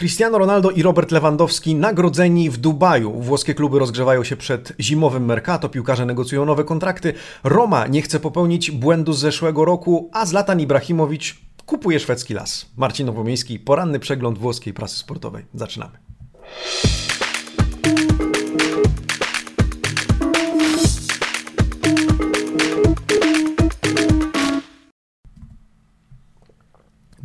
Cristiano Ronaldo i Robert Lewandowski nagrodzeni w Dubaju. Włoskie kluby rozgrzewają się przed zimowym Mercato, piłkarze negocjują nowe kontrakty. Roma nie chce popełnić błędu z zeszłego roku, a Zlatan Ibrahimowicz kupuje szwedzki las. Marcin Nowomiejski, poranny przegląd włoskiej prasy sportowej. Zaczynamy.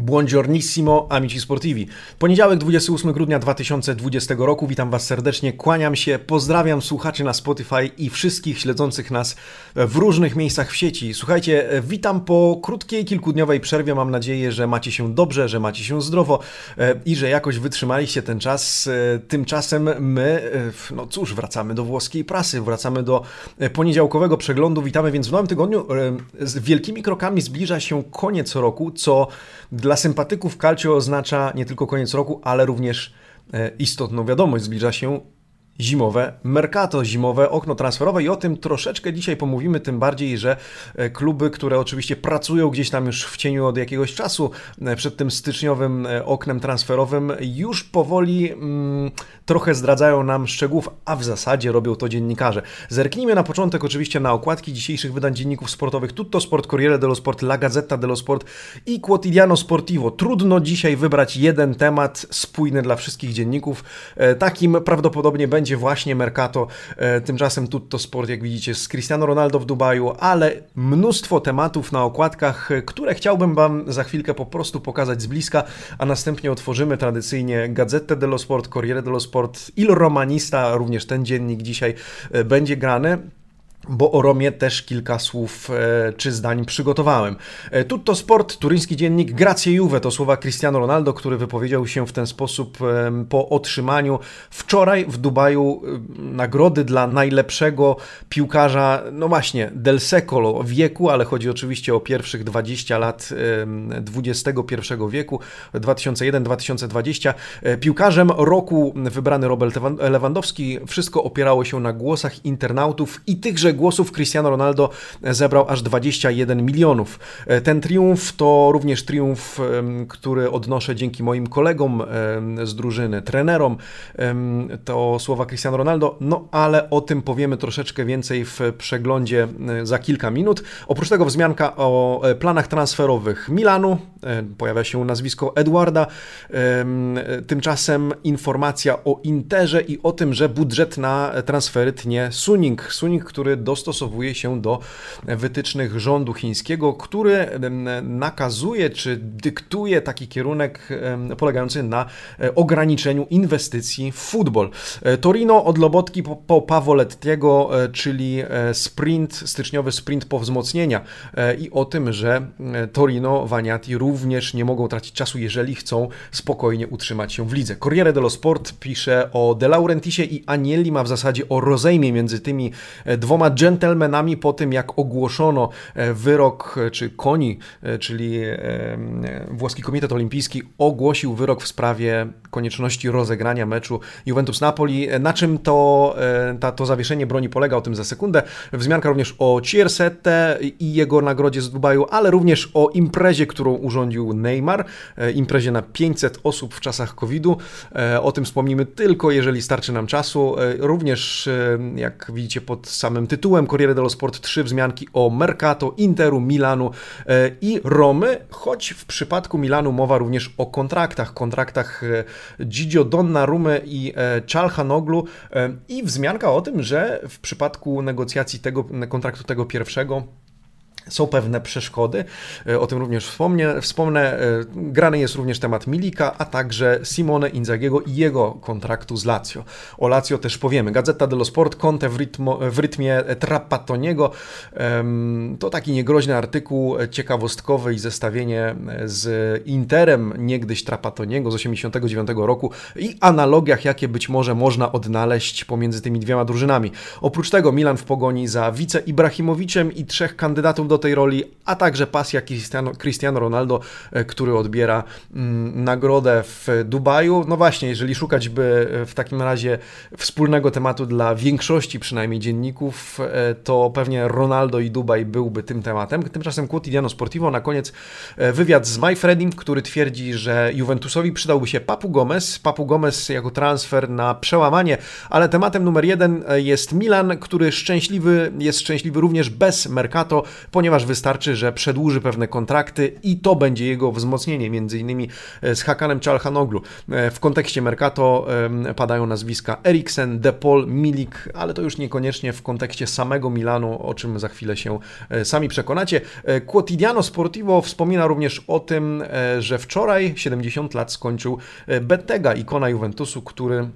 Buongiornissimo, amici sportivi. Poniedziałek, 28 grudnia 2020 roku. Witam Was serdecznie, kłaniam się, pozdrawiam słuchaczy na Spotify i wszystkich śledzących nas w różnych miejscach w sieci. Słuchajcie, witam po krótkiej, kilkudniowej przerwie. Mam nadzieję, że macie się dobrze, że macie się zdrowo e, i że jakoś wytrzymaliście ten czas. E, tymczasem my, e, no cóż, wracamy do włoskiej prasy, wracamy do poniedziałkowego przeglądu. Witamy więc w nowym tygodniu. Z wielkimi krokami zbliża się koniec roku, co dla sympatyków Calcio oznacza nie tylko koniec roku, ale również e, istotną wiadomość. Zbliża się zimowe Mercato, zimowe okno transferowe i o tym troszeczkę dzisiaj pomówimy, tym bardziej, że e, kluby, które oczywiście pracują gdzieś tam już w cieniu od jakiegoś czasu e, przed tym styczniowym e, oknem transferowym, już powoli mm, trochę zdradzają nam szczegółów, a w zasadzie robią to dziennikarze. Zerknijmy na początek oczywiście na okładki dzisiejszych wydań dzienników sportowych Tutto Sport, Corriere dello Sport, La Gazzetta dello Sport i Quotidiano Sportivo. Trudno dzisiaj wybrać jeden temat spójny dla wszystkich dzienników. Takim prawdopodobnie będzie będzie właśnie Mercato, e, tymczasem Tutto Sport, jak widzicie, z Cristiano Ronaldo w Dubaju, ale mnóstwo tematów na okładkach, które chciałbym Wam za chwilkę po prostu pokazać z bliska, a następnie otworzymy tradycyjnie Gazetę dello Sport, Corriere dello Sport, Il Romanista, również ten dziennik dzisiaj e, będzie grany bo o Romie też kilka słów e, czy zdań przygotowałem. E, Tutto Sport, turyński dziennik, Grazie Juve, to słowa Cristiano Ronaldo, który wypowiedział się w ten sposób e, po otrzymaniu wczoraj w Dubaju nagrody dla najlepszego piłkarza, no właśnie, del secolo wieku, ale chodzi oczywiście o pierwszych 20 lat XXI wieku, 2001-2020. Piłkarzem roku wybrany Robert Lewandowski, wszystko opierało się na głosach internautów i tychże głosów Cristiano Ronaldo zebrał aż 21 milionów. E, ten triumf to również triumf, który odnoszę dzięki moim kolegom z drużyny, trenerom. To słowa Cristiano Ronaldo, no ale o tym powiemy troszeczkę więcej w przeglądzie e, za kilka minut. Oprócz tego wzmianka o e, planach transferowych Milanu, pojawia się nazwisko Edwarda, tymczasem informacja o Interze i o tym, że budżet na transfery tnie Suning. Suning, który dostosowuje się do wytycznych rządu chińskiego, który nakazuje czy dyktuje taki kierunek polegający na e, ograniczeniu inwestycji w futbol. E, Torino od Lobotki po, po Pavolettiego, e, czyli sprint, styczniowy sprint po wzmocnienia i o tym, że Torino, Vaniati również nie mogą tracić czasu, jeżeli chcą spokojnie utrzymać się w lidze. Corriere dello Sport pisze o De Laurentisie i Anielli, ma w zasadzie o rozejmie między tymi dwoma dżentelmenami po tym, jak ogłoszono e, wyrok, e, czy KONI, e, czyli włoski Komitet Olimpijski, ogłosił wyrok w sprawie konieczności rozegrania meczu Juventus-Napoli. Na czym to, ta, to zawieszenie broni polega? O tym za sekundę. Wzmianka również o Ciersette i jego nagrodzie z Dubaju, ale również o imprezie, którą urządził Neymar. Imprezie na 500 osób w czasach COVID-u. O tym wspomnimy tylko, jeżeli starczy nam czasu. Również, jak widzicie pod samym tytułem, tytułem Corriere dello Sport trzy wzmianki o Mercato, Interu, Milanu e, i Romy, choć w przypadku Milanu mowa również o kontraktach, kontraktach e, Gigio Donnarumy i e, Czalhanoglu i wzmianka o tym, że w przypadku negocjacji tego kontraktu tego pierwszego są pewne przeszkody, e, o tym również wspomnę. wspomnę. E, grany jest również temat Milika, a także Simone Inzagiego i jego kontraktu z Lazio. O Lazio też powiemy. Gazeta dello Sport, Conte w, rytmo, w rytmie Trappatoniego. To taki niegroźny artykuł ciekawostkowy i zestawienie z Interem, niegdyś Trappatoniego z 1989 roku i analogiach, jakie być może można odnaleźć pomiędzy tymi dwiema drużynami. Oprócz tego Milan w pogoni za wice Ibrahimowiczem i trzech kandydatów do do tej roli, a także pasja Cristiano, Cristiano Ronaldo, który odbiera mm, nagrodę w Dubaju. No właśnie, jeżeli szukać by w takim razie wspólnego tematu dla większości przynajmniej dzienników, to pewnie Ronaldo i Dubaj byłby tym tematem. Tymczasem Quotidiano Sportivo na koniec wywiad z Fredim, który twierdzi, że Juventusowi przydałby się Papu Gomez. Papu Gomez jako transfer na przełamanie, ale tematem numer jeden jest Milan, który szczęśliwy jest szczęśliwy również bez Mercato, ponieważ wystarczy, że przedłuży pewne kontrakty i to będzie jego wzmocnienie, między innymi z Hakanem Czalhanoglu. W kontekście Mercato padają nazwiska Eriksen, Depol, Milik, ale to już niekoniecznie w kontekście samego Milanu, o czym za chwilę się e, sami przekonacie. E, Quotidiano Sportivo wspomina również o tym, e, że wczoraj 70 lat skończył Bettega, ikona Juventusu, który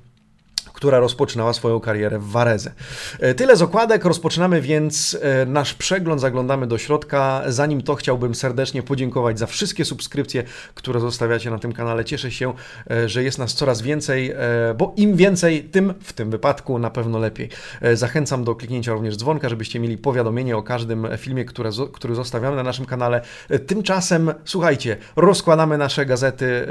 która rozpoczynała swoją karierę w Wareze. E, tyle z okładek, rozpoczynamy więc e, nasz przegląd, zaglądamy do środka. Zanim to chciałbym serdecznie podziękować za wszystkie subskrypcje, które zostawiacie na tym kanale. Cieszę się, e, że jest nas coraz więcej, bo im więcej, tym w tym wypadku na pewno lepiej. Zachęcam do kliknięcia również dzwonka, żebyście mieli powiadomienie o każdym filmie, które, który zostawiamy na naszym kanale. Tymczasem, słuchajcie, rozkładamy nasze gazety,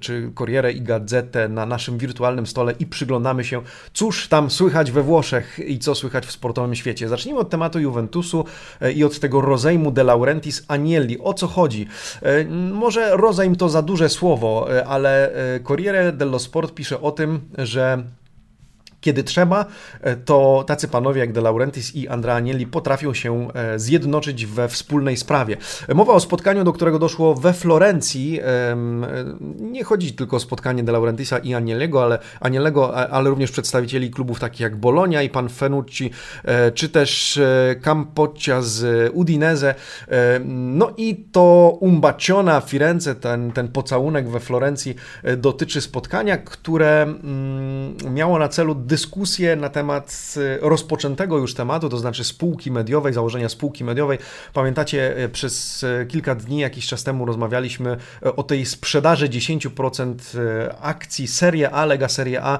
czy Corriere i Gazetę na naszym wirtualnym stole i przyglądamy się, cóż tam słychać we Włoszech i co słychać w sportowym świecie. Zacznijmy od tematu Juventusu e, i od tego rozejmu De Laurentiis Agnelli. O co chodzi? E, może rozejm to za duże słowo, e, ale Corriere dello Sport pisze o tym, że kiedy trzeba, e, to tacy panowie jak De Laurentiis i Andrea Agnelli potrafią się e, zjednoczyć we wspólnej sprawie. Mowa o spotkaniu, do którego doszło we Florencji. E, nie chodzi tylko o spotkanie De Laurentisa i Agnellego, ale, Agnellego, ale również przedstawicieli klubów takich jak Bologna i pan Fenucci, czy też Campoccia z Udinese. No i to Umbaciona Firenze, ten, ten pocałunek we Florencji dotyczy spotkania, które mm, miało na celu dyskusję na temat e, rozpoczętego już tematu, to znaczy spółki mediowej, założenia spółki mediowej. Pamiętacie, e, przez e, kilka dni, jakiś czas temu rozmawialiśmy o tej sprzedaży 10% akcji Serie A, Lega Serie A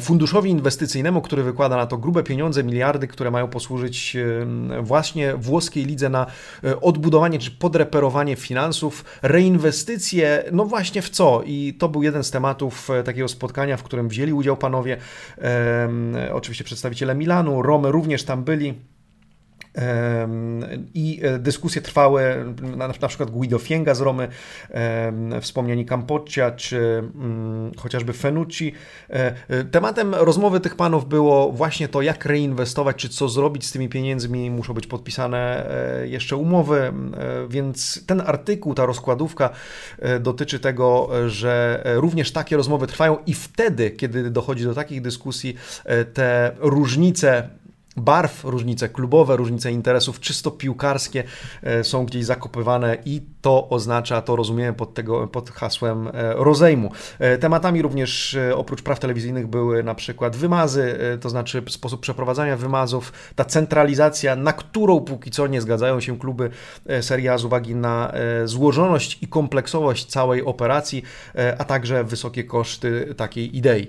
funduszowi inwestycyjnemu, który wykłada na to grube pieniądze, miliardy, które mają posłużyć właśnie włoskiej lidze na odbudowanie czy podreperowanie finansów, reinwestycje, no właśnie w co? I to był jeden z tematów takiego spotkania, w którym wzięli udział panowie oczywiście przedstawiciele Milanu, Romy również tam byli. I e, dyskusje trwały, na, przykład Guido Fienga z Romy, wspomniani Campoccia czy mm, chociażby Fenucci. E, e, tematem rozmowy tych panów było właśnie to, jak reinwestować, czy co zrobić z tymi pieniędzmi. Muszą być podpisane jeszcze umowy, więc ten artykuł, ta rozkładówka dotyczy tego, że również takie rozmowy trwają i wtedy, kiedy dochodzi do takich dyskusji, te różnice barw, różnice klubowe, różnice interesów czysto piłkarskie e, są gdzieś zakopywane i to oznacza, to rozumiemy pod, tego, pod hasłem e, rozejmu. E, tematami również oprócz praw telewizyjnych były na przykład wymazy, to znaczy sposób przeprowadzania wymazów, ta centralizacja, na którą póki co nie zgadzają się kluby Serie A z uwagi na złożoność i kompleksowość całej operacji, a także wysokie koszty takiej idei.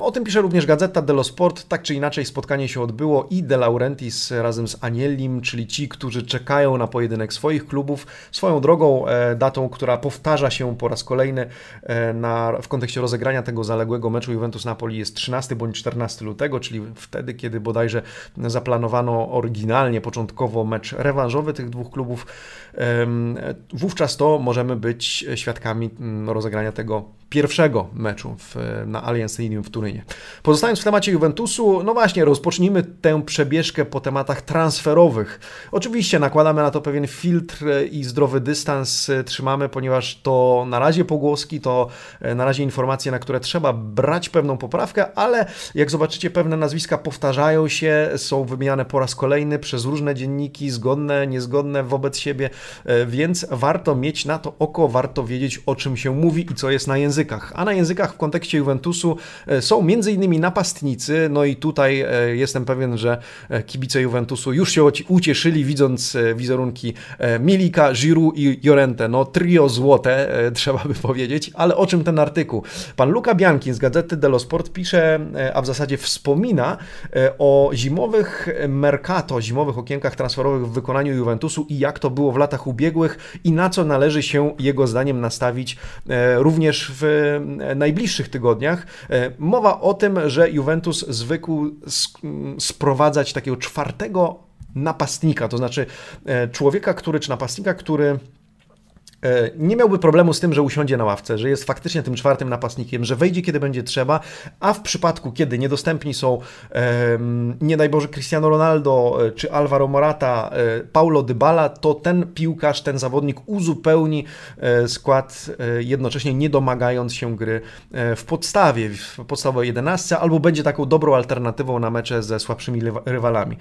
O tym pisze również Gazeta dello Sport, tak czy inaczej spotkanie się się odbyło i De Laurentiis razem z Anielim, czyli ci, którzy czekają na pojedynek swoich klubów. Swoją drogą, e, datą, która powtarza się po raz kolejny e, na, w kontekście rozegrania tego zaległego meczu Juventus-Napoli jest 13 bądź 14 lutego, czyli wtedy, kiedy bodajże zaplanowano oryginalnie, początkowo mecz rewanżowy tych dwóch klubów. Wówczas to możemy być świadkami mm, rozegrania tego pierwszego meczu w, na Allianz Stadium w Turynie. Pozostając w temacie Juventusu, no właśnie, rozpocznijmy tę przebieżkę po tematach transferowych. Oczywiście nakładamy na to pewien filtr i zdrowy dystans trzymamy, ponieważ to na razie pogłoski, to e, na razie informacje, na które trzeba brać pewną poprawkę, ale jak zobaczycie, pewne nazwiska powtarzają się, są wymieniane po raz kolejny przez różne dzienniki, zgodne, niezgodne wobec siebie, e, więc warto mieć na to oko, warto wiedzieć, o czym się mówi i co jest na języku językach. A na językach w kontekście Juventusu są m.in. napastnicy, no i tutaj jestem pewien, że kibice Juventusu już się ucieszyli widząc wizerunki Milika, Giroud i Jorente. No trio złote, trzeba by powiedzieć, ale o czym ten artykuł? Pan Luca Bianchi z Gazety dello Sport pisze, a w zasadzie wspomina o zimowych mercato, zimowych okienkach transferowych w wykonaniu Juventusu i jak to było w latach ubiegłych i na co należy się jego zdaniem nastawić e, również w e, najbliższych tygodniach. E, mowa o tym, że Juventus zwykł sprowadzać takiego czwartego napastnika, to znaczy człowieka, który, czy napastnika, który E, nie miałby problemu z tym, że usiądzie na ławce, że jest faktycznie tym czwartym napastnikiem, że wejdzie kiedy będzie trzeba, a w przypadku, kiedy niedostępni są nie daj Boże Cristiano Ronaldo e, czy Alvaro Morata, e, Paulo Dybala, to ten piłkarz, ten zawodnik uzupełni skład jednocześnie nie domagając się gry w podstawie, w podstawowej 11, albo będzie taką dobrą alternatywą na mecze ze słabszymi rywalami.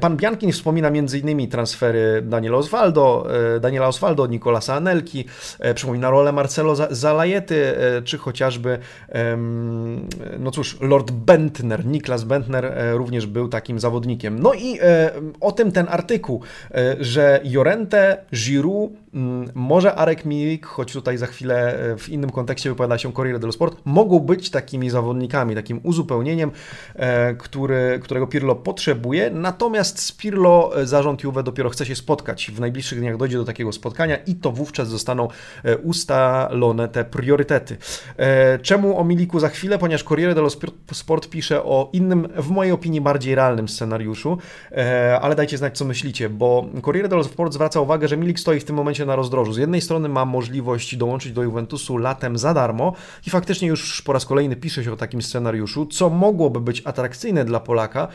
Pan Biankin wspomina m.in. transfery Daniela Osvaldo, Daniela Osvaldo, Nicolasa Anelki, e, przypomina rolę Marcelo Zalajety, e, czy chociażby, no cóż, Lord Bentner, Niklas Bentner e, również był takim zawodnikiem. No i o tym ten artykuł, że Jorente, Giroud, może Arek Milik, choć tutaj za chwilę w innym kontekście wypowiada się Corriere dello Sport, mogą być takimi zawodnikami, takim uzupełnieniem, który, którego Pirlo potrzebuje. Natomiast z Pirlo zarząd Juve dopiero chce się spotkać. W najbliższych dniach dojdzie do takiego spotkania i to wówczas zostaną e, ustalone te priorytety. E, czemu o Miliku za chwilę? Ponieważ Corriere dello Sport pisze o innym, w mojej opinii bardziej realnym scenariuszu, e, ale dajcie znać, co myślicie, bo Corriere dello Sport zwraca uwagę, że Milik stoi w tym momencie na rozdrożu. Z jednej strony ma możliwość dołączyć do Juventusu latem za darmo i faktycznie już po raz kolejny pisze się o takim scenariuszu, co mogłoby być atrakcyjne dla Polaka,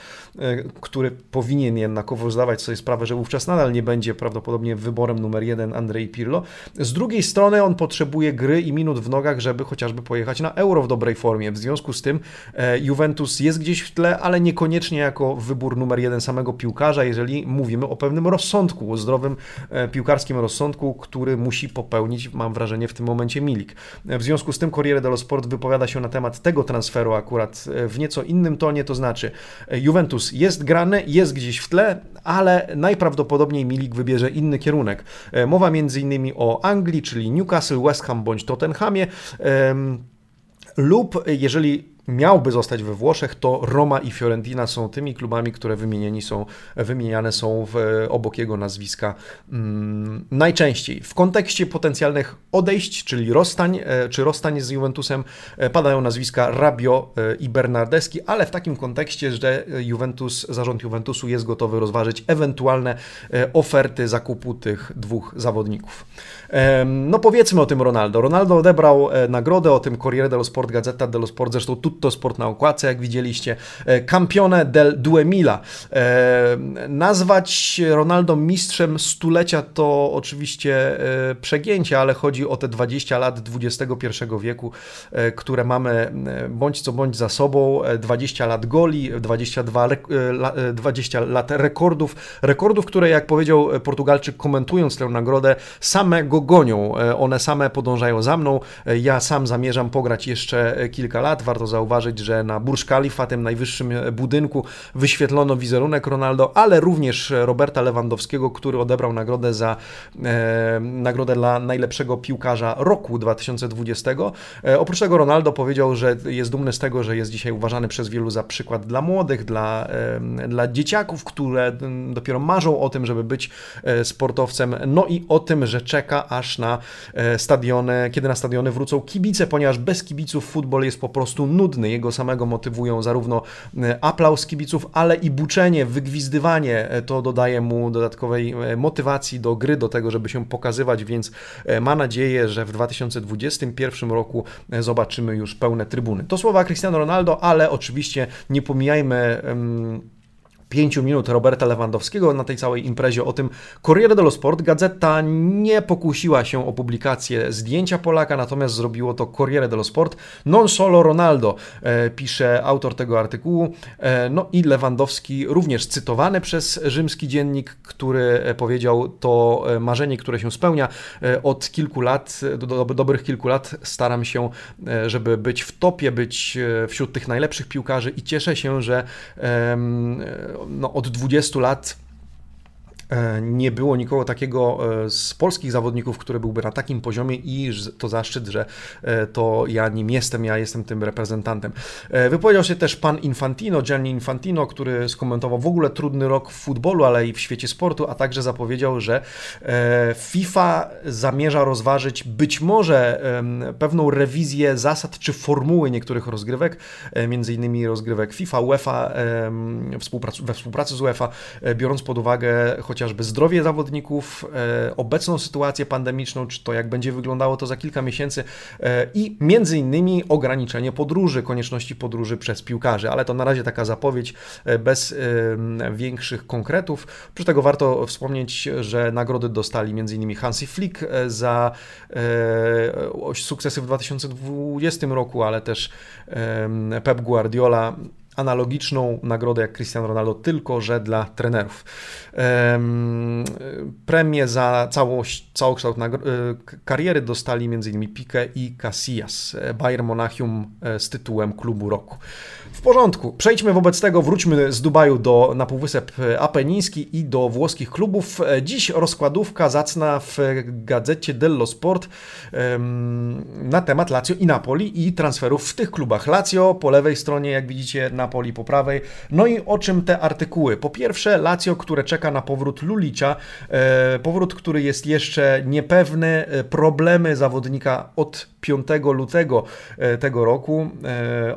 który powinien jednakowo zdawać sobie sprawę, że wówczas nadal nie będzie prawdopodobnie wyborem numer jeden Andrzej Pirlo, Z drugiej strony on potrzebuje gry i minut w nogach, żeby chociażby pojechać na Euro w dobrej formie. W związku z tym e, Juventus jest gdzieś w tle, ale niekoniecznie jako wybór numer jeden samego piłkarza, jeżeli mówimy o pewnym rozsądku, o zdrowym e, piłkarskim rozsądku, który musi popełnić, mam wrażenie, w tym momencie Milik. E, w związku z tym Corriere dello Sport wypowiada się na temat tego transferu akurat w nieco innym tonie, to znaczy Juventus jest grany, jest gdzieś w tle, ale najprawdopodobniej Milik wybierze inny kierunek. Mowa między innymi o Anglii, czyli Newcastle, West Ham bądź Tottenhamie, lub jeżeli miałby zostać we Włoszech, to Roma i Fiorentina są tymi klubami, które wymienieni są, wymieniane są w, obok jego nazwiska mm, najczęściej. W kontekście potencjalnych odejść, czyli rozstań, e, czy rozstań z Juventusem, e, padają nazwiska Rabio e, i Bernardeschi, ale w takim kontekście, że Juventus, zarząd Juventusu jest gotowy rozważyć ewentualne oferty zakupu tych dwóch zawodników. No powiedzmy o tym Ronaldo. Ronaldo odebrał nagrodę, o tym Corriere dello Sport, Gazeta dello Sport, zresztą tu Tutto Sport na okładce, jak widzieliście. E, Campione del Duemila. E, nazwać Ronaldo mistrzem stulecia to oczywiście e, przegięcie, ale chodzi o te 20 lat XXI wieku, które mamy bądź co bądź za sobą. 20 lat goli, 22, 20 lat rekordów. Rekordów, które jak powiedział Portugalczyk komentując tę nagrodę, same go gonią. One same podążają za mną. Ja sam zamierzam pograć jeszcze kilka lat. Warto zauważyć, zauważyć, że na Burj Khalifa, tym najwyższym budynku, wyświetlono wizerunek Ronaldo, ale również Roberta Lewandowskiego, który odebrał nagrodę za e, nagrodę dla najlepszego piłkarza roku 2020. E, oprócz tego Ronaldo powiedział, że jest dumny z tego, że jest dzisiaj uważany przez wielu za przykład dla młodych, dla, e, dla dzieciaków, które dopiero marzą o tym, żeby być e, sportowcem, no i o tym, że czeka aż na e, stadiony, kiedy na stadiony wrócą kibice, ponieważ bez kibiców futbol jest po prostu nudny Jego samego motywują zarówno e, aplauz kibiców, ale i buczenie, wygwizdywanie. E, to dodaje mu dodatkowej e, motywacji do gry, do tego, żeby się pokazywać, więc ma nadzieję, że w 2021 roku zobaczymy już pełne trybuny. To słowa Cristiano Ronaldo, ale oczywiście nie pomijajmy 5 minut Roberta Lewandowskiego na tej całej imprezie o tym Corriere dello Sport. Gazeta nie pokusiła się o publikację zdjęcia Polaka, natomiast zrobiło to Corriere dello Sport. Non solo Ronaldo, e, pisze autor tego artykułu. E, no i Lewandowski również cytowany przez rzymski dziennik, który e, powiedział to marzenie, które się spełnia od kilku lat, do, do, dobrych kilku lat staram się, żeby być w topie, być wśród tych najlepszych piłkarzy i cieszę się, że no, od 20 lat nie było nikogo takiego e, z polskich zawodników, który byłby na takim poziomie i to zaszczyt, że e, to ja nim jestem, ja jestem tym reprezentantem. Wypowiedział się też pan Infantino, Gianni Infantino, który skomentował w ogóle trudny rok w futbolu, ale i w świecie sportu, a także zapowiedział, że FIFA zamierza rozważyć być może pewną rewizję zasad czy formuły niektórych rozgrywek, między innymi rozgrywek FIFA, UEFA we współpracy z UEFA, biorąc pod uwagę choć chociażby zdrowie zawodników, e, obecną sytuację pandemiczną, czy to jak będzie wyglądało to za kilka miesięcy e, i między innymi ograniczenie podróży, konieczności podróży przez piłkarzy, ale to na razie taka zapowiedź e, bez większych konkretów. Przy tego warto wspomnieć, że nagrody dostali m.in. Hansi Flick za sukcesy w 2020 roku, ale też Pep Guardiola analogiczną nagrodę jak Cristiano Ronaldo, tylko że dla trenerów. Premię za całość, całokształt kariery dostali m.in. Pique i Casillas. Bayern Monachium e, z tytułem klubu roku. W porządku. Przejdźmy wobec tego, wróćmy z Dubaju do, na Półwysep Apeniński i do włoskich klubów. Dziś rozkładówka zacna w gazecie dello Sport na temat Lazio i Napoli i transferów w tych klubach. Lazio po lewej stronie, jak widzicie, Napoli po prawej. No i o czym te artykuły? Po pierwsze, Lazio, które czeka na powrót Lulicia. E, powrót, który jest jeszcze niepewny. E, problemy zawodnika od 5 lutego e, tego roku,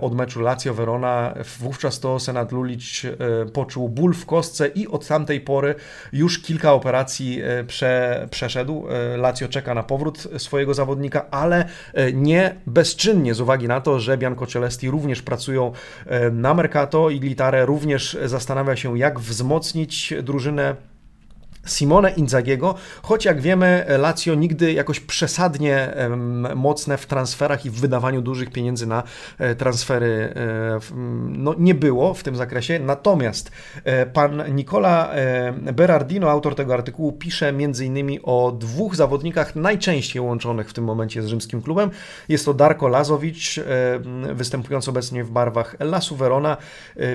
od meczu Lazio Verona wówczas to Senat Lulic e, poczuł ból w kostce i od tamtej pory już kilka operacji e, prze, przeszedł. E, Lazio czeka na powrót swojego zawodnika, ale nie bezczynnie z uwagi na to, że Bianco Celesti również pracują na Mercato i Litare również zastanawia się jak wzmocnić drużynę Simone Inzagiego, choć jak wiemy, Lazio nigdy jakoś przesadnie mocne w transferach i w wydawaniu dużych pieniędzy na e, transfery e, no, nie było w tym zakresie. Natomiast e, pan Nicola Berardino, autor tego artykułu, pisze innymi o dwóch zawodnikach najczęściej łączonych w tym momencie z rzymskim klubem. Jest to Darko Lazowicz, występujący obecnie w barwach Lasu Verona,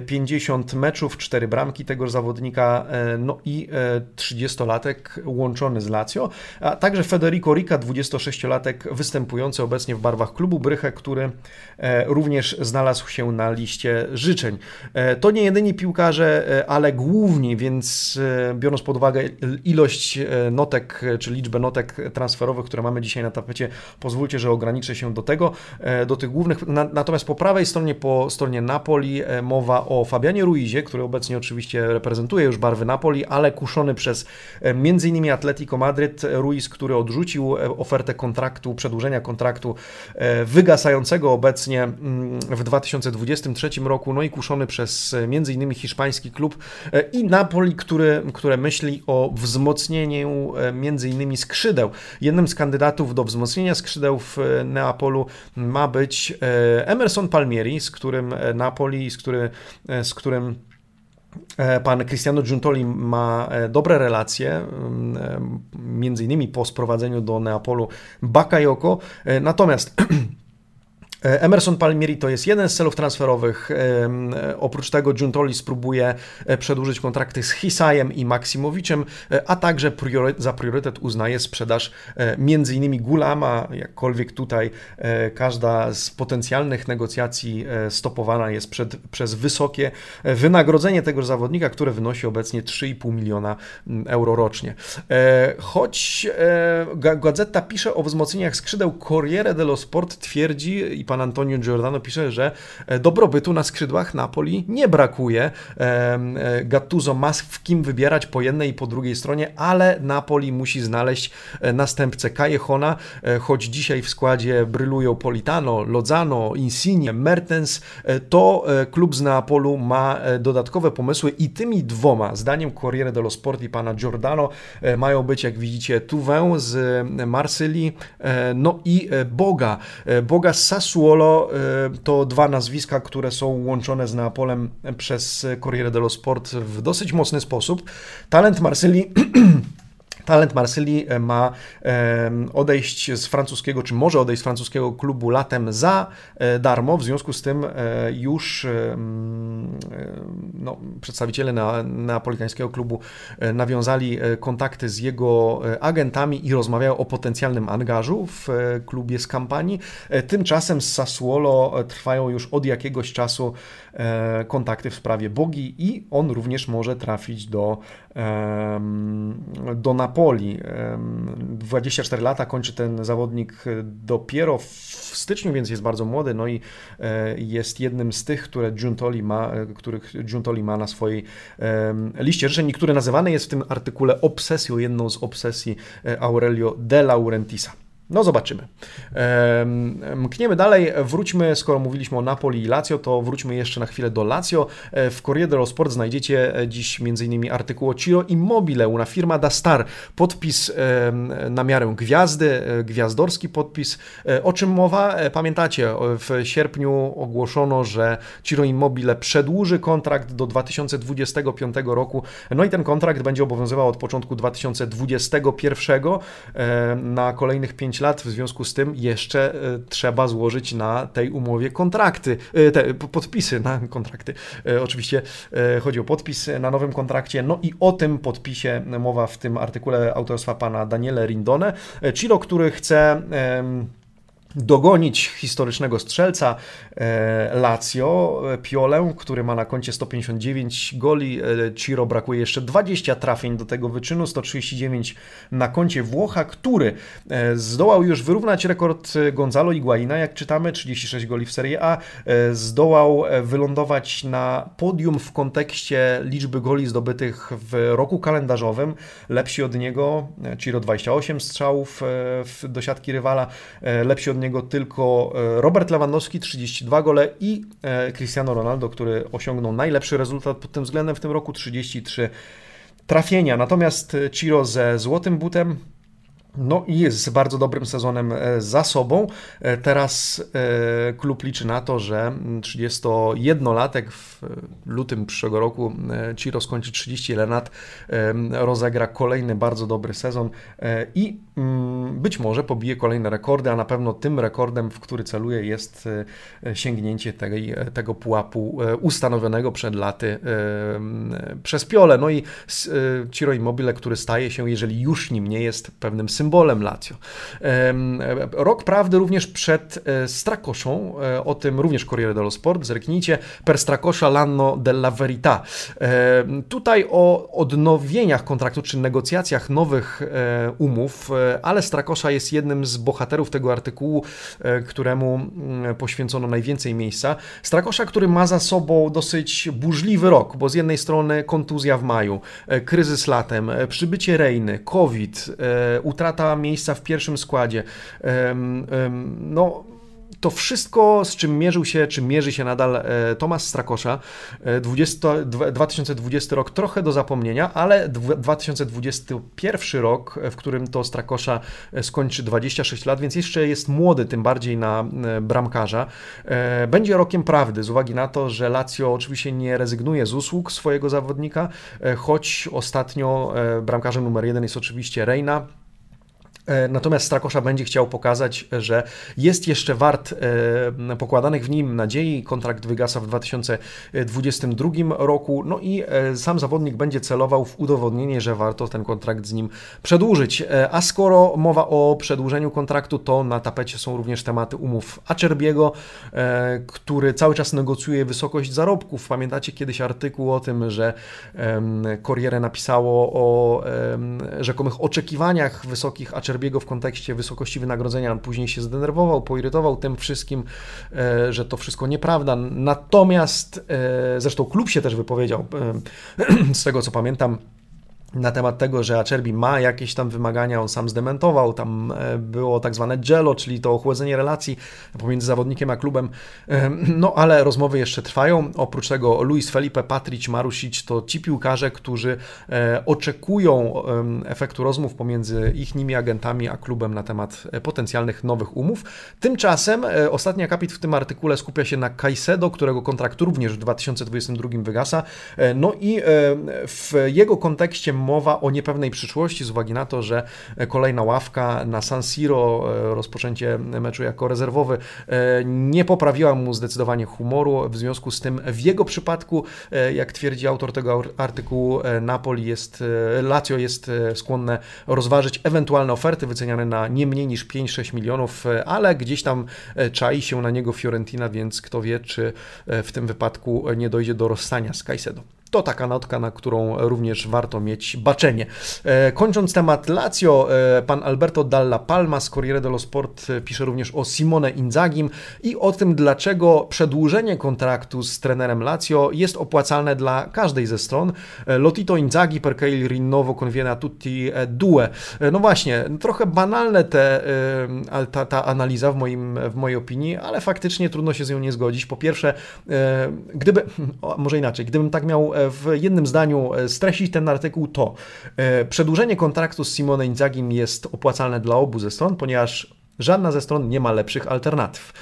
50 meczów, 4 bramki tego zawodnika, no i 30 30-latek łączony z Lazio, a także Federico Rica, 26-latek występujący obecnie w barwach klubu Bryche, który e, również znalazł się na liście życzeń. E, to nie jedyni piłkarze, e, ale główni, więc biorąc pod uwagę ilość notek, czy liczbę notek transferowych, które mamy dzisiaj na tapecie, pozwólcie, że ograniczę się do tego, do tych głównych. Natomiast po prawej stronie, po stronie Napoli, mowa o Fabianie Ruizie, który obecnie oczywiście reprezentuje już barwy Napoli, ale kuszony przez E, między innymi Atletico Madryt, Ruiz, który odrzucił e, ofertę kontraktu, przedłużenia kontraktu e, wygasającego obecnie mm, w 2023 roku, no i kuszony przez między innymi hiszpański klub i Napoli, który, które myśli o wzmocnieniu między innymi skrzydeł. Jednym z kandydatów do wzmocnienia skrzydeł w Neapolu ma być Emerson Palmieri, z którym Napoli, z, który, z którym E, pan Cristiano Giuntoli ma e, dobre relacje, e, między innymi po sprowadzeniu do Neapolu Bakayoko. Natomiast E, Emerson Palmieri to jest jeden z celów transferowych. E, oprócz tego Giuntoli spróbuje e, przedłużyć kontrakty z Hisajem i Maksimowiczem, a także za priorytet uznaje sprzedaż innymi Gulama, jakkolwiek tutaj każda z potencjalnych negocjacji stopowana jest przed, przez wysokie wynagrodzenie tego zawodnika, które wynosi obecnie 3,5 miliona mm, euro rocznie. Choć Gazeta pisze o wzmocnieniach skrzydeł, Corriere dello Sport twierdzi i pan pan Antonio Giordano pisze, że dobrobytu na skrzydłach Napoli nie brakuje. Gattuso ma w kim wybierać po jednej i po drugiej stronie, ale Napoli musi znaleźć następcę Callejona, choć dzisiaj w składzie brylują Politano, Lozano, Insigne, Mertens, to klub z Neapolu ma dodatkowe pomysły i tymi dwoma, zdaniem Corriere dello Sport i pana Giordano, mają być, jak widzicie, Tuwę z Marsylii, no i Boga. Boga z Sassuolo to dwa nazwiska, które są łączone z Neapolem przez Corriere dello Sport w dosyć mocny sposób. Talent Marsylii Talent Marsylii e, ma odejść z francuskiego, czy może odejść z francuskiego klubu latem za e, darmo. W związku z tym e, już no, przedstawiciele na, neapolitańskiego klubu nawiązali kontakty z jego agentami i rozmawiają o potencjalnym angażu w klubie z kampanii. Tymczasem z Sassuolo trwają już od jakiegoś czasu kontakty w sprawie Bogi i on również może trafić do, do Napoli. 24 lata kończy ten zawodnik dopiero w styczniu, więc jest bardzo młody, no i e, jest jednym z tych, które Giuntoli ma, e, których Giuntoli ma na swojej liście życzeń, który nazywany jest w tym artykule obsesją, jedną z obsesji e, Aurelio de Laurentisa. No zobaczymy. Mkniemy dalej, wróćmy, skoro mówiliśmy o Napoli i Lazio, to wróćmy jeszcze na chwilę do Lazio. E, w Corriere dello Sport znajdziecie e, dziś m.in. artykuł o Ciro Immobile, una firma da Star. Podpis na miarę gwiazdy, e, gwiazdorski podpis. O czym mowa? Pamiętacie, w sierpniu ogłoszono, że Ciro Immobile przedłuży kontrakt do 2025 roku. No i ten kontrakt będzie obowiązywał od początku 2021 na kolejnych 5 10 lat, w związku z tym jeszcze e, trzeba złożyć na tej umowie kontrakty, e, te podpisy na kontrakty. E, oczywiście chodzi o podpis na nowym kontrakcie, no i o tym podpisie mowa w tym artykule autorstwa pana Daniele Rindone. Ciro, który chce dogonić historycznego strzelca e, Lazio, e, Piolę, który ma na koncie 159 goli. E, Ciro brakuje jeszcze 20 trafień do tego wyczynu, 139 na koncie Włocha, który zdołał już wyrównać rekord Gonzalo Higuaina, jak czytamy, 36 goli w Serie A. Zdołał wylądować na podium w kontekście liczby goli zdobytych w roku kalendarzowym. Lepsi od niego, Ciro 28 strzałów do siatki rywala, lepsi od niego niego tylko e, Robert Lewandowski, 32 gole i e, Cristiano Ronaldo, który osiągnął najlepszy rezultat pod tym względem w tym roku, 33 trafienia. Natomiast Ciro ze złotym butem no i jest z bardzo dobrym sezonem e, za sobą. E, teraz e, klub liczy na to, że 31-latek w lutym przyszłego roku Ciro skończy 31 lat, rozegra kolejny bardzo dobry sezon i mm, być może pobije kolejne rekordy, a na pewno tym rekordem, w który celuje jest sięgnięcie tej, tego pułapu ustanowionego przed laty przez Piole. No i Ciro Immobile, który staje się, jeżeli już nim nie jest, pewnym symbolem Lazio. Rok prawdy również przed e, Strakoszą, e, o tym również Corriere dello Sport, zerknijcie, per Strakosza l'anno della verità. Tutaj o odnowieniach kontraktu, czy negocjacjach nowych e, umów, ale Strakosza jest jednym z bohaterów tego artykułu, któremu mm, poświęcono najwięcej miejsca. Strakosza, który ma za sobą dosyć burzliwy rok, bo z jednej strony kontuzja w maju, kryzys latem, przybycie Rejny, COVID, utrata miejsca w pierwszym składzie. No, to wszystko, z czym mierzył się, czy mierzy się nadal e, Tomasz Strakosza, 20, e, 2020 rok trochę do zapomnienia, ale 2021 rok, w którym to Strakosza e, skończy 26 lat, więc jeszcze jest młody, tym bardziej na bramkarza. Będzie rokiem prawdy, z uwagi na to, że Lazio oczywiście nie rezygnuje z usług swojego zawodnika, choć ostatnio bramkarzem numer jeden jest oczywiście Reina, E, natomiast Strakosza będzie chciał pokazać, że jest jeszcze wart e, pokładanych w nim nadziei. Kontrakt wygasa w 2022 roku. No i e, sam zawodnik będzie celował w udowodnienie, że warto ten kontrakt z nim przedłużyć. A skoro mowa o przedłużeniu kontraktu, to na tapecie są również tematy umów Acerbiego, który cały czas negocjuje wysokość zarobków. Pamiętacie kiedyś artykuł o tym, że Corriere napisało o rzekomych oczekiwaniach wysokich Acerbiego Acerbiego w kontekście wysokości wynagrodzenia. On później się zdenerwował, poirytował tym wszystkim, e, że to wszystko nieprawda. Natomiast, e, zresztą klub się też wypowiedział, z tego co pamiętam, na temat tego, że Acerbi ma jakieś tam wymagania, on sam zdementował, tam e, było tak zwane jello, czyli to ochłodzenie relacji pomiędzy zawodnikiem a klubem, e, no ale rozmowy jeszcze trwają, oprócz tego Luis Felipe, Patric, Marusic to ci piłkarze, którzy e, oczekują efektu rozmów pomiędzy ich nimi agentami a klubem na temat potencjalnych nowych umów. Tymczasem ostatni akapit w tym artykule skupia się na Caicedo, którego kontrakt również w 2022 wygasa, no i w jego kontekście mowa o niepewnej przyszłości z uwagi na to, że kolejna ławka na San Siro, e, rozpoczęcie meczu jako rezerwowy, e, nie poprawiła mu zdecydowanie humoru. W związku z tym w jego przypadku, e, jak twierdzi autor tego artykułu, Napoli jest, Lazio jest skłonne rozważyć ewentualne oferty wyceniane na nie mniej niż 5-6 milionów, ale gdzieś tam czai się na niego Fiorentina, więc kto wie, czy w tym wypadku nie dojdzie do rozstania z Caicedo. To taka notka, na którą również warto mieć baczenie. E, kończąc temat Lazio, e, pan Alberto Dalla Palma z Corriere dello Sport e, pisze również o Simone Inzagim i o tym, dlaczego przedłużenie kontraktu z trenerem Lazio jest opłacalne dla każdej ze stron. Lotito Inzaghi perché il rinnovo conviene a tutti due. No właśnie, trochę banalne te, ta, ta analiza w, moim, w mojej opinii, ale faktycznie trudno się z nią nie zgodzić. Po pierwsze, gdyby, może inaczej, gdybym tak miał w jednym zdaniu e, streścić ten artykuł, to e, przedłużenie kontraktu z Simone Inzagim jest opłacalne dla obu ze stron, ponieważ Żadna ze stron nie ma lepszych alternatyw.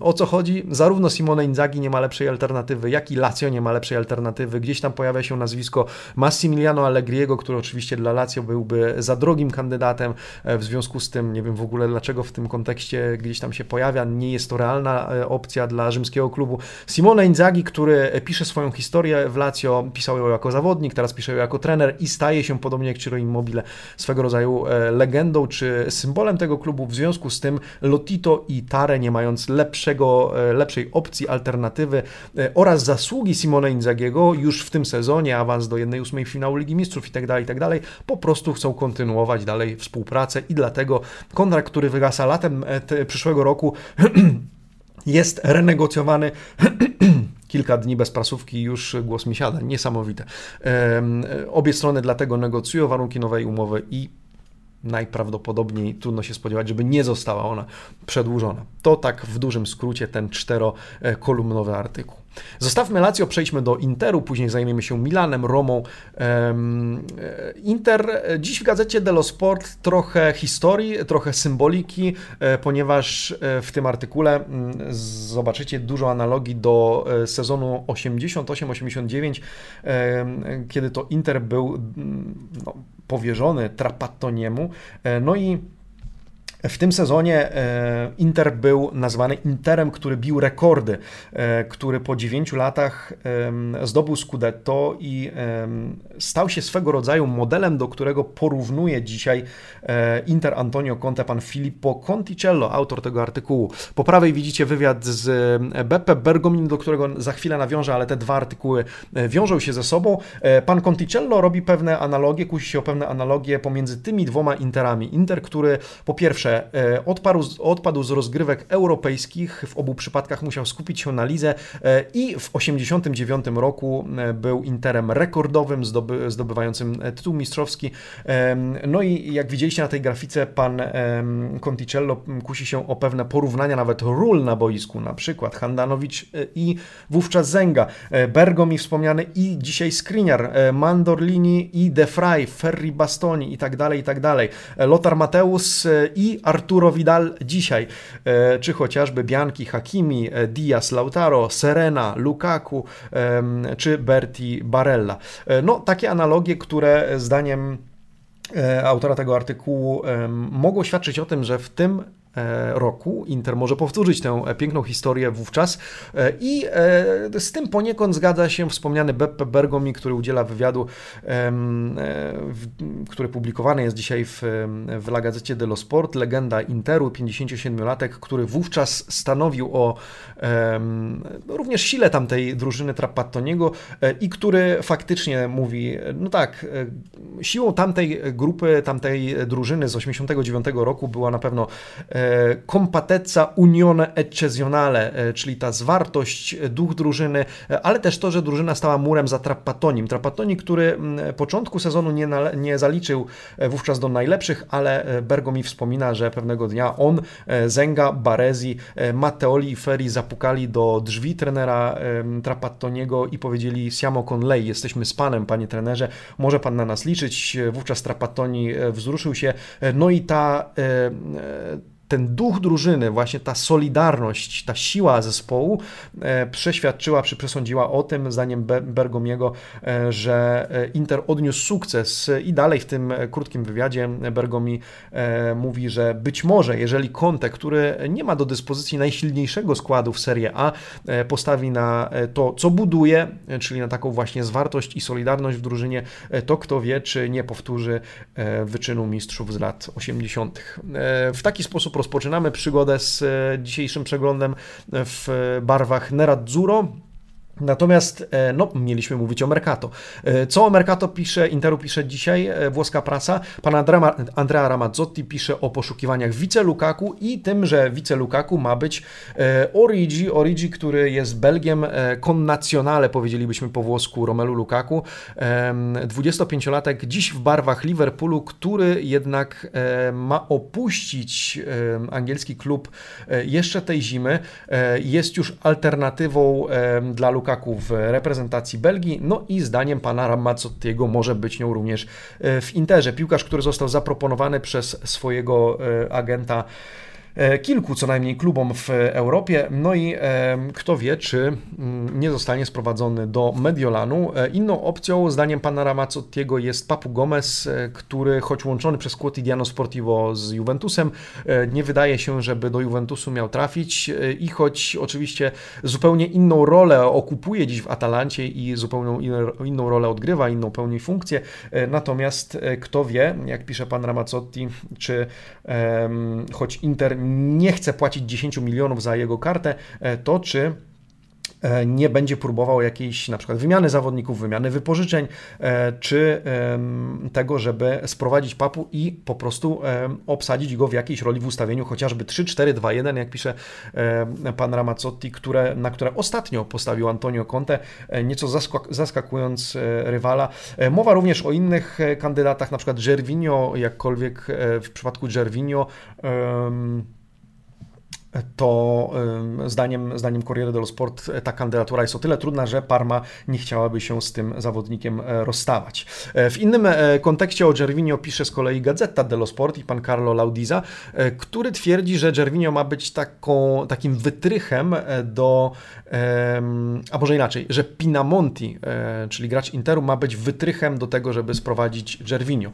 O co chodzi? Zarówno Simone Inzaghi nie ma lepszej alternatywy, jak i Lazio nie ma lepszej alternatywy. Gdzieś tam pojawia się nazwisko Massimiliano Allegriego, który oczywiście dla Lazio byłby za drogim kandydatem. E, w związku z tym nie wiem w ogóle dlaczego w tym kontekście gdzieś tam się pojawia. Nie jest to realna e, opcja dla rzymskiego klubu. Simone Inzaghi, który pisze swoją historię w Lazio, pisał ją jako zawodnik, teraz pisze ją jako trener i staje się podobnie jak Ciro Immobile swego rodzaju e, legendą czy symbolem tego klubu w związku z tym Lotito i Tare, nie mając lepszego, e, lepszej opcji, alternatywy e, oraz zasługi Simone Inzagiego już w tym sezonie, awans do 1-8 finału Ligi Mistrzów i tak dalej, i tak po prostu chcą kontynuować dalej współpracę i dlatego kontrakt, który wygasa latem e, przyszłego roku jest renegocjowany kilka dni bez prasówki już głos mi siada. Niesamowite. Obie strony dlatego negocjują warunki nowej umowy i najprawdopodobniej trudno się spodziewać, żeby nie została ona przedłużona. To tak w dużym skrócie ten czterokolumnowy artykuł. Zostawmy Lazio, przejdźmy do Interu, później zajmiemy się Milanem, Romą. E, Inter, e, dziś w gazecie Dello Sport trochę historii, trochę symboliki, e, ponieważ w tym artykule mm, zobaczycie dużo analogii do sezonu 88-89, kiedy to Inter był mm, no, powierzony Trapattoniemu. No i w tym sezonie e, Inter był nazwany Interem, który bił rekordy, e, który po 9 latach zdobył Scudetto i stał się swego rodzaju modelem, do którego porównuje dzisiaj e, Inter Antonio Conte pan Filippo Conticello, autor tego artykułu. Po prawej widzicie wywiad z Beppe Bergomin, do którego za chwilę nawiążę, ale te dwa artykuły wiążą się ze sobą. Pan Conticello robi pewne analogie, kusi się o pewne analogie pomiędzy tymi dwoma Interami. Inter, który po pierwsze E, odparł, odpadł z rozgrywek europejskich, w obu przypadkach musiał skupić się na lidze e, i w 1989 roku e, był Interem rekordowym, zdoby, zdobywającym tytuł mistrzowski. No i jak widzieliście na tej grafice, pan Conticello kusi się o pewne porównania nawet ról na boisku, na przykład Handanowicz i wówczas Zenga, Bergomi wspomniany i dzisiaj Skriniar, Mandorlini i De Frey, Ferri Bastoni i tak dalej, i tak dalej. Lothar Mateus i Arturo Vidal dzisiaj, e, czy chociażby Bianchi, Hakimi, e, Diaz, Lautaro, Serena, Lukaku, czy Berti Barella. E, no, takie analogie, które zdaniem autora tego artykułu mogą świadczyć o tym, że w tym roku. Inter może powtórzyć tę piękną historię wówczas i z tym poniekąd zgadza się wspomniany Beppe Bergomi, który udziela wywiadu, który publikowany jest dzisiaj w, w La Gazzecie dello Sport, legenda Interu, 57-latek, który wówczas stanowił o również sile tamtej drużyny Trapattoniego i który faktycznie mówi, no tak, siłą tamtej grupy, tamtej drużyny z 89 roku była na pewno e, compatezza unione eccezionale, e, czyli ta zwartość, duch drużyny, e, ale też to, że drużyna stała murem za Trappatonim. Trappatoni, który początku sezonu nie, nie zaliczył wówczas do najlepszych, ale Bergo mi wspomina, że pewnego dnia on, Zenga, Baresi, Matteoli i Ferri zapukali do drzwi trenera Trapattoniego i powiedzieli siamo con lei, jesteśmy z panem, panie trenerze, może pan na nas liczyć. Wówczas Trapattoni wzruszył się, no i ta e, ten duch drużyny, właśnie ta solidarność, ta siła zespołu e, przeświadczyła, czy przesądziła o tym, zdaniem Bergomiego, e, że e, Inter odniósł sukces i dalej w tym krótkim wywiadzie Bergomi mówi, że być może, jeżeli Conte, który nie ma do dyspozycji najsilniejszego składu w Serie A, postawi na to, co buduje, czyli na taką właśnie zwartość i solidarność w drużynie, to kto wie, czy nie powtórzy wyczynu mistrzów z lat 80. W taki sposób rozpoczynamy przygodę z e, dzisiejszym przeglądem w barwach Nerazzurro. Natomiast e, no, mieliśmy mówić o Mercato. E, co o Mercato pisze, Interu pisze dzisiaj włoska prasa. Pan Andrea Ramazzotti pisze o poszukiwaniach wice Lukaku i tym, że wice Lukaku ma być Origi, Origi, który jest Belgiem connazionale, powiedzielibyśmy po włosku Romelu Lukaku. 25-latek dziś w barwach Liverpoolu, który jednak ma opuścić angielski klub jeszcze tej zimy. Jest już alternatywą dla Lukaku Lukaku w reprezentacji Belgii, no i zdaniem pana Ramazzottiego może być nią również e, w Interze. Piłkarz, który został zaproponowany przez swojego e, agenta kilku co najmniej klubom w Europie. No i e, kto wie, czy mm, nie zostanie sprowadzony do Mediolanu. E, inną opcją, zdaniem pana Ramazzottiego, jest Papu Gomez, który choć łączony przez Quotidiano Sportivo z Juventusem, nie wydaje się, żeby do Juventusu miał trafić i choć oczywiście zupełnie inną rolę okupuje dziś w Atalancie i zupełnie inną rolę odgrywa, inną pełni funkcję, natomiast kto wie, jak pisze pan Ramazzotti, czy choć Inter nie chce płacić 10 milionów za jego kartę, e, to czy e, nie będzie próbował jakiejś na przykład wymiany zawodników, wymiany wypożyczeń, e, czy tego, żeby sprowadzić papu i po prostu obsadzić go w jakiejś roli w ustawieniu, chociażby 3-4-2-1, jak pisze pan Ramazzotti, które, na które ostatnio postawił Antonio Conte, nieco zaskakując rywala. Mowa również o innych kandydatach, na przykład Gervinho, jakkolwiek w przypadku Gervinho to zdaniem, zdaniem Corriere dello Sport ta kandydatura jest o tyle trudna, że Parma nie chciałaby się z tym zawodnikiem e, rozstawać. E, w innym e, kontekście o Gervinio pisze z kolei Gazeta dello Sport i pan Carlo Laudiza, który twierdzi, że Gervinio ma być taką, takim wytrychem do, a może inaczej, że Pinamonti, czyli gracz Interu, ma być wytrychem do tego, żeby sprowadzić Gervinio.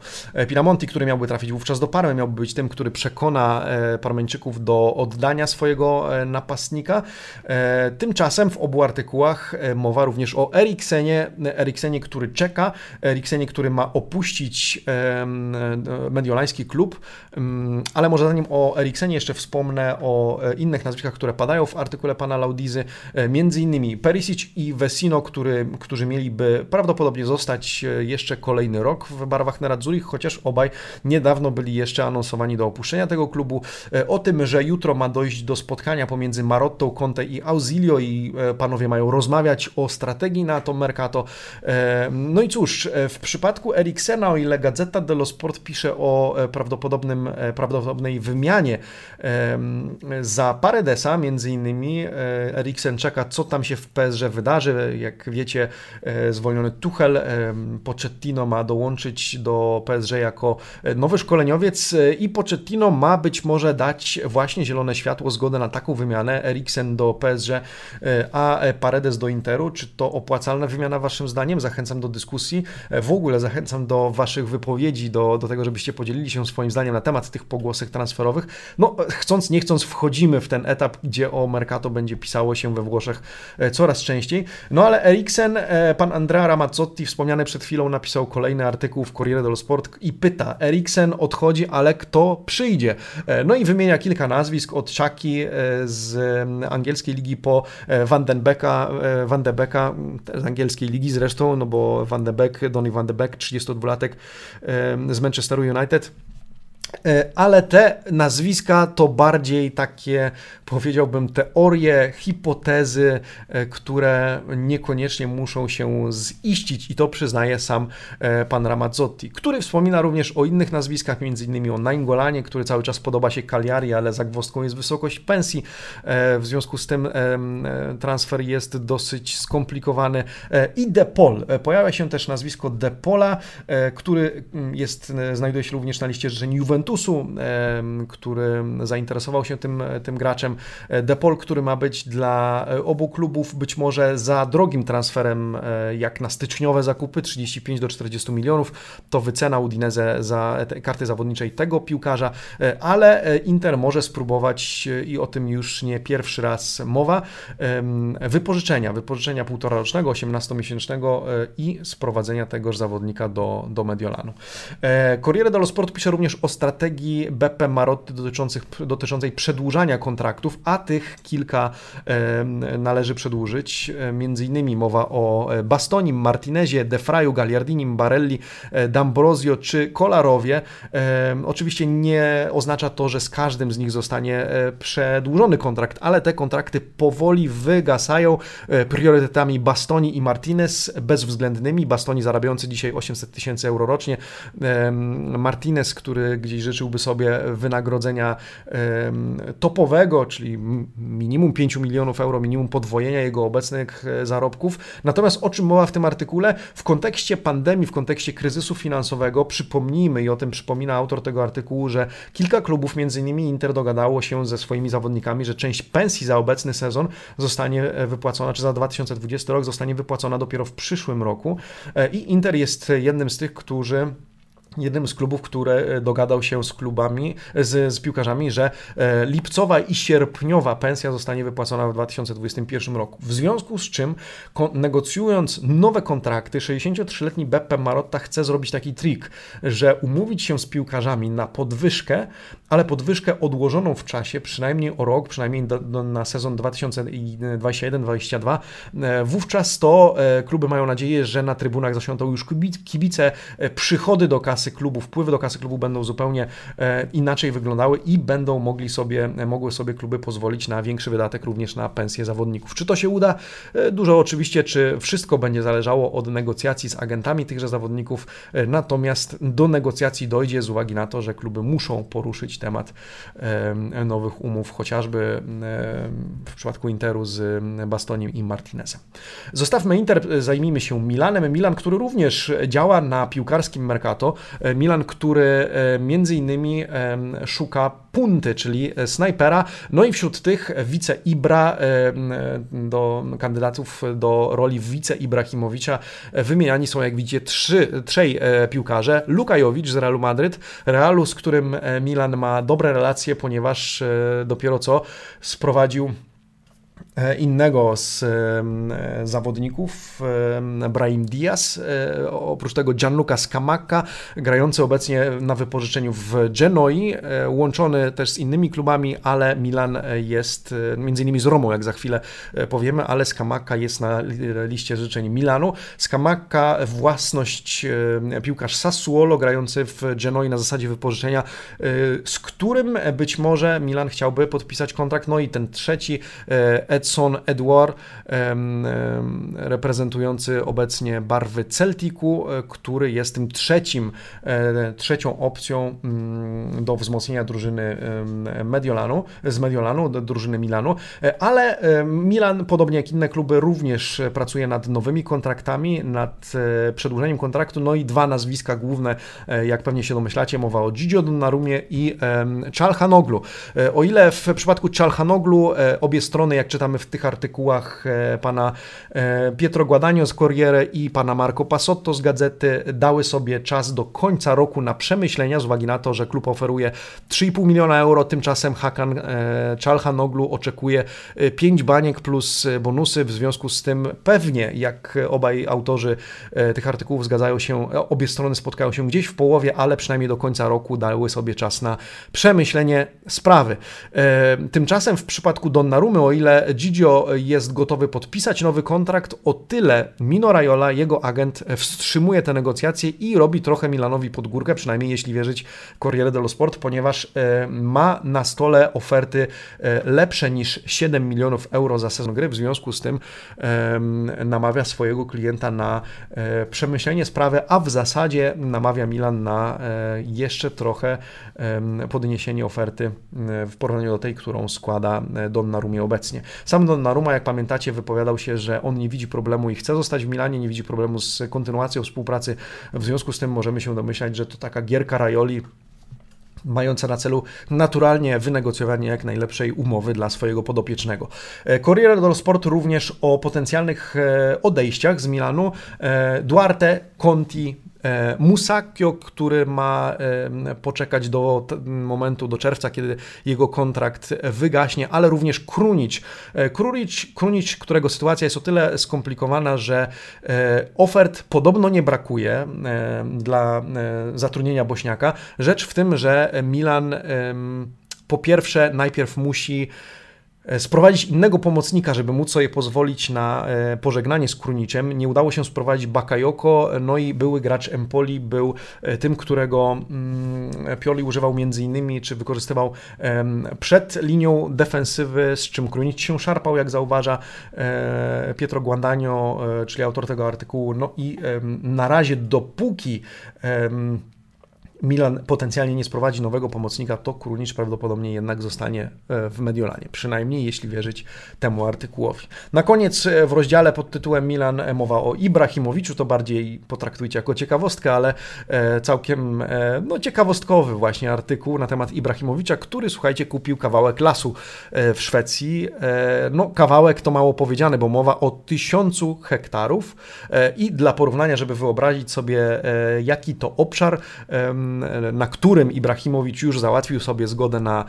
Pinamonti, który miałby trafić wówczas do Parmy, miałby być tym, który przekona Parmeńczyków do oddania swojego e, napastnika. E, tymczasem w obu artykułach e, mowa również o Eriksenie, Eriksenie, który czeka, Eriksenie, który ma opuścić mediolański klub, mm, ale może zanim o Eriksenie jeszcze wspomnę o innych nazwiskach, które padają w artykule pana Laudizy, między innymi Perisic i Vesino, który, którzy mieliby prawdopodobnie zostać jeszcze kolejny rok w barwach Nerazzurich, chociaż obaj niedawno byli jeszcze anonsowani do opuszczenia tego klubu. O tym, że jutro ma dojść do spotkania pomiędzy Marottą, Conte i Ausilio i e, panowie mają rozmawiać o strategii na to Mercato. E, no i cóż, e, w przypadku Eriksena, o ile Gazeta dello Sport pisze o prawdopodobnym, prawdopodobnej wymianie za Paredesa, między innymi Eriksen czeka, co tam się w PSG wydarzy. Jak wiecie, zwolniony Tuchel, Pochettino ma dołączyć do PSG jako nowy szkoleniowiec i Pochettino ma być może dać właśnie zielone światło po zgodę na taką wymianę, Eriksen do PSG, a Paredes do Interu. Czy to opłacalna wymiana waszym zdaniem? Zachęcam do dyskusji. W ogóle zachęcam do waszych wypowiedzi, do, do tego, żebyście podzielili się swoim zdaniem na temat tych pogłosek transferowych. No, chcąc, nie chcąc, wchodzimy w ten etap, gdzie o Mercato będzie pisało się we Włoszech coraz częściej. No ale Eriksen, pan Andrea Ramazzotti, wspomniany przed chwilą, napisał kolejny artykuł w Corriere dello Sport i pyta, Eriksen odchodzi, ale kto przyjdzie? No i wymienia kilka nazwisk, od Chucky z angielskiej ligi po Van den Becka, Van de Becka, z angielskiej ligi zresztą, no bo Van de Beek, Donny Van de Beek, 32-latek z Manchesteru United. E, ale te nazwiska to bardziej takie, powiedziałbym, teorie, hipotezy, e, które niekoniecznie muszą się ziścić i to przyznaje sam e, pan Ramazzotti, który wspomina również o innych nazwiskach, innymi o Naingolanie, który cały czas podoba się Cagliari, ale zagwozdką jest wysokość pensji. W związku z tym transfer jest dosyć skomplikowany. I Depol. Pojawia się też nazwisko Depola, który mm, jest, znajduje się również na liście życzeń Juventus Juventusu, który zainteresował się tym, tym graczem. E, Depol, który ma być dla e, obu klubów być może za drogim transferem, e, jak na styczniowe zakupy, 35 do 40 milionów, to wycena Udinese za karty zawodniczej tego piłkarza, ale Inter może spróbować i o tym już nie pierwszy raz mowa, wypożyczenia, wypożyczenia półtorarocznego, 18-miesięcznego i sprowadzenia tegoż zawodnika do, do Mediolanu. Corriere dello Sport pisze również o strategii strategii BP Marotti dotyczących, dotyczącej przedłużania kontraktów, a tych kilka należy przedłużyć. Między innymi mowa o e, Bastonim, Martinezie, Defraju, Gagliardinim, Barelli, e, D'Ambrosio czy Kolarowie. Oczywiście nie oznacza to, że z każdym z nich zostanie e, przedłużony kontrakt, ale te kontrakty powoli wygasają. Priorytetami Bastoni i Martinez bezwzględnymi. Bastoni zarabiający dzisiaj 800 tysięcy euro rocznie. Martinez, który gdzieś życzyłby sobie wynagrodzenia topowego, czyli minimum 5 milionów euro, minimum podwojenia jego obecnych e, zarobków. Natomiast o czym mowa w tym artykule? W kontekście pandemii, w kontekście kryzysu finansowego, przypomnijmy i o tym przypomina autor tego artykułu, że kilka klubów, innymi Inter, dogadało się ze swoimi zawodnikami, że część pensji za obecny sezon zostanie e, wypłacona, czy za 2020 rok zostanie wypłacona dopiero w przyszłym roku. E, I Inter jest jednym z tych, którzy jednym z klubów, które e, dogadał się z klubami, z, z piłkarzami, że e, lipcowa i sierpniowa pensja zostanie wypłacona w 2021 roku. W związku z czym, negocjując nowe kontrakty, 63-letni Beppe Marotta chce zrobić taki trik, że umówić się z piłkarzami na podwyżkę, ale podwyżkę odłożoną w czasie, przynajmniej o rok, przynajmniej do, do, na sezon 2021-2022. E, wówczas to kluby mają nadzieję, że na trybunach zasiądą już kibice, przychody do kasy kasy klubu, wpływy do kasy klubu będą zupełnie e, inaczej wyglądały i będą mogli sobie, e, mogły sobie kluby pozwolić na większy wydatek również na pensje zawodników. Czy to się uda? E, dużo oczywiście, czy wszystko będzie zależało od negocjacji z agentami tychże zawodników, natomiast do negocjacji dojdzie z uwagi na to, że kluby muszą poruszyć temat nowych umów, chociażby w przypadku Interu z Bastonim i Martinezem. Zostawmy Inter, zajmijmy się Milanem. Milan, który również działa na piłkarskim Mercato, Milan, który e, między innymi szuka punty, czyli e, snajpera, no i wśród tych wice Ibra do kandydatów do roli wice Ibrahimowicza wymieniani są, jak widzicie, trzy, trzej piłkarze. Lukajowicz z Realu Madryt, Realu, z którym Milan ma dobre relacje, ponieważ dopiero co sprowadził E, innego z zawodników, Brahim Diaz, e, oprócz tego Gianluca Scamacca, grający obecnie na wypożyczeniu w Genoi, e, łączony też z innymi klubami, ale Milan jest, między innymi z Romą, jak za chwilę powiemy, ale Scamacca jest na liście życzeń Milanu. Scamacca, własność piłkarz Sassuolo, grający w Genoi na zasadzie wypożyczenia, z którym być może Milan chciałby podpisać kontrakt, no i ten trzeci Edson Edward, reprezentujący obecnie barwy Celticu, e, który jest tym trzecim, e, trzecią opcją mm, do wzmocnienia drużyny Mediolanu, z Mediolanu, drużyny Milanu, ale Milan, podobnie jak inne kluby, również pracuje nad nowymi kontraktami, nad przedłużeniem kontraktu, no i dwa nazwiska główne, jak pewnie się domyślacie, mowa o Gigio Donnarumie i Czalhanoglu. O ile w przypadku Czalhanoglu obie strony, jak czytamy w tych artykułach pana Pietro Guadagno z Corriere i pana Marco Pasotto z Gazety, dały sobie czas do końca roku na przemyślenia z uwagi na to, że klub oferuje 3,5 miliona euro, tymczasem Hakan e, Czalhanoglu oczekuje 5 e, baniek plus e, bonusy, w związku z tym pewnie, jak obaj autorzy tych artykułów zgadzają się, obie strony spotkają się gdzieś w połowie, ale przynajmniej do końca roku dały sobie czas na przemyślenie sprawy. Tymczasem w przypadku Donnarumy, o ile Gigio jest gotowy podpisać nowy kontrakt, o tyle Mino Raiola, jego agent, wstrzymuje te negocjacje i robi trochę Milanowi pod górkę, przynajmniej jeśli wierzyć Corriere dello Sport, ponieważ e, ma na stole oferty e, lepsze niż 7 milionów euro za sezon gry, w związku z tym namawia swojego klienta na e, przemyślenie sprawy, a w zasadzie namawia Milan na jeszcze trochę podniesienie oferty w porównaniu do tej, którą składa Donnarumie obecnie. Sam Donnarumma, jak pamiętacie, wypowiadał się, że on nie widzi problemu i chce zostać w Milanie, nie widzi problemu z kontynuacją współpracy, w związku z tym możemy się domyślać, że to taka gierka Rajoli mająca na celu naturalnie wynegocjowanie jak najlepszej umowy dla swojego podopiecznego. E, Corriere dello Sport również o potencjalnych e, odejściach z Milanu. E, Duarte, Conti, Musakio, który ma e, poczekać do momentu, do czerwca, kiedy jego kontrakt wygaśnie, ale również Krunić. E, Krunić, Krunić którego sytuacja jest o tyle skomplikowana, że ofert podobno nie brakuje dla zatrudnienia Bośniaka. Rzecz w tym, że Milan po pierwsze najpierw musi E, sprowadzić innego pomocnika, żeby móc sobie pozwolić na e, pożegnanie z Kruniciem. Nie udało się sprowadzić Bakayoko, no i były gracz Empoli był e, tym, którego mm, Pioli używał między innymi, czy wykorzystywał przed linią defensywy, z czym Krunic się szarpał, jak zauważa Pietro Guandagno, czyli autor tego artykułu. No i na razie dopóki Milan potencjalnie nie sprowadzi nowego pomocnika, to Krunicz prawdopodobnie jednak zostanie e, w Mediolanie, przynajmniej jeśli wierzyć temu artykułowi. Na koniec e, w rozdziale pod tytułem Milan e, mowa o Ibrahimowiczu, to bardziej potraktujcie jako ciekawostkę, ale całkiem no, ciekawostkowy właśnie artykuł na temat Ibrahimowicza, który słuchajcie kupił kawałek lasu w Szwecji. No kawałek to mało powiedziane, bo mowa o tysiącu hektarów i dla porównania, żeby wyobrazić sobie jaki to obszar, na którym Ibrahimowicz już załatwił sobie zgodę na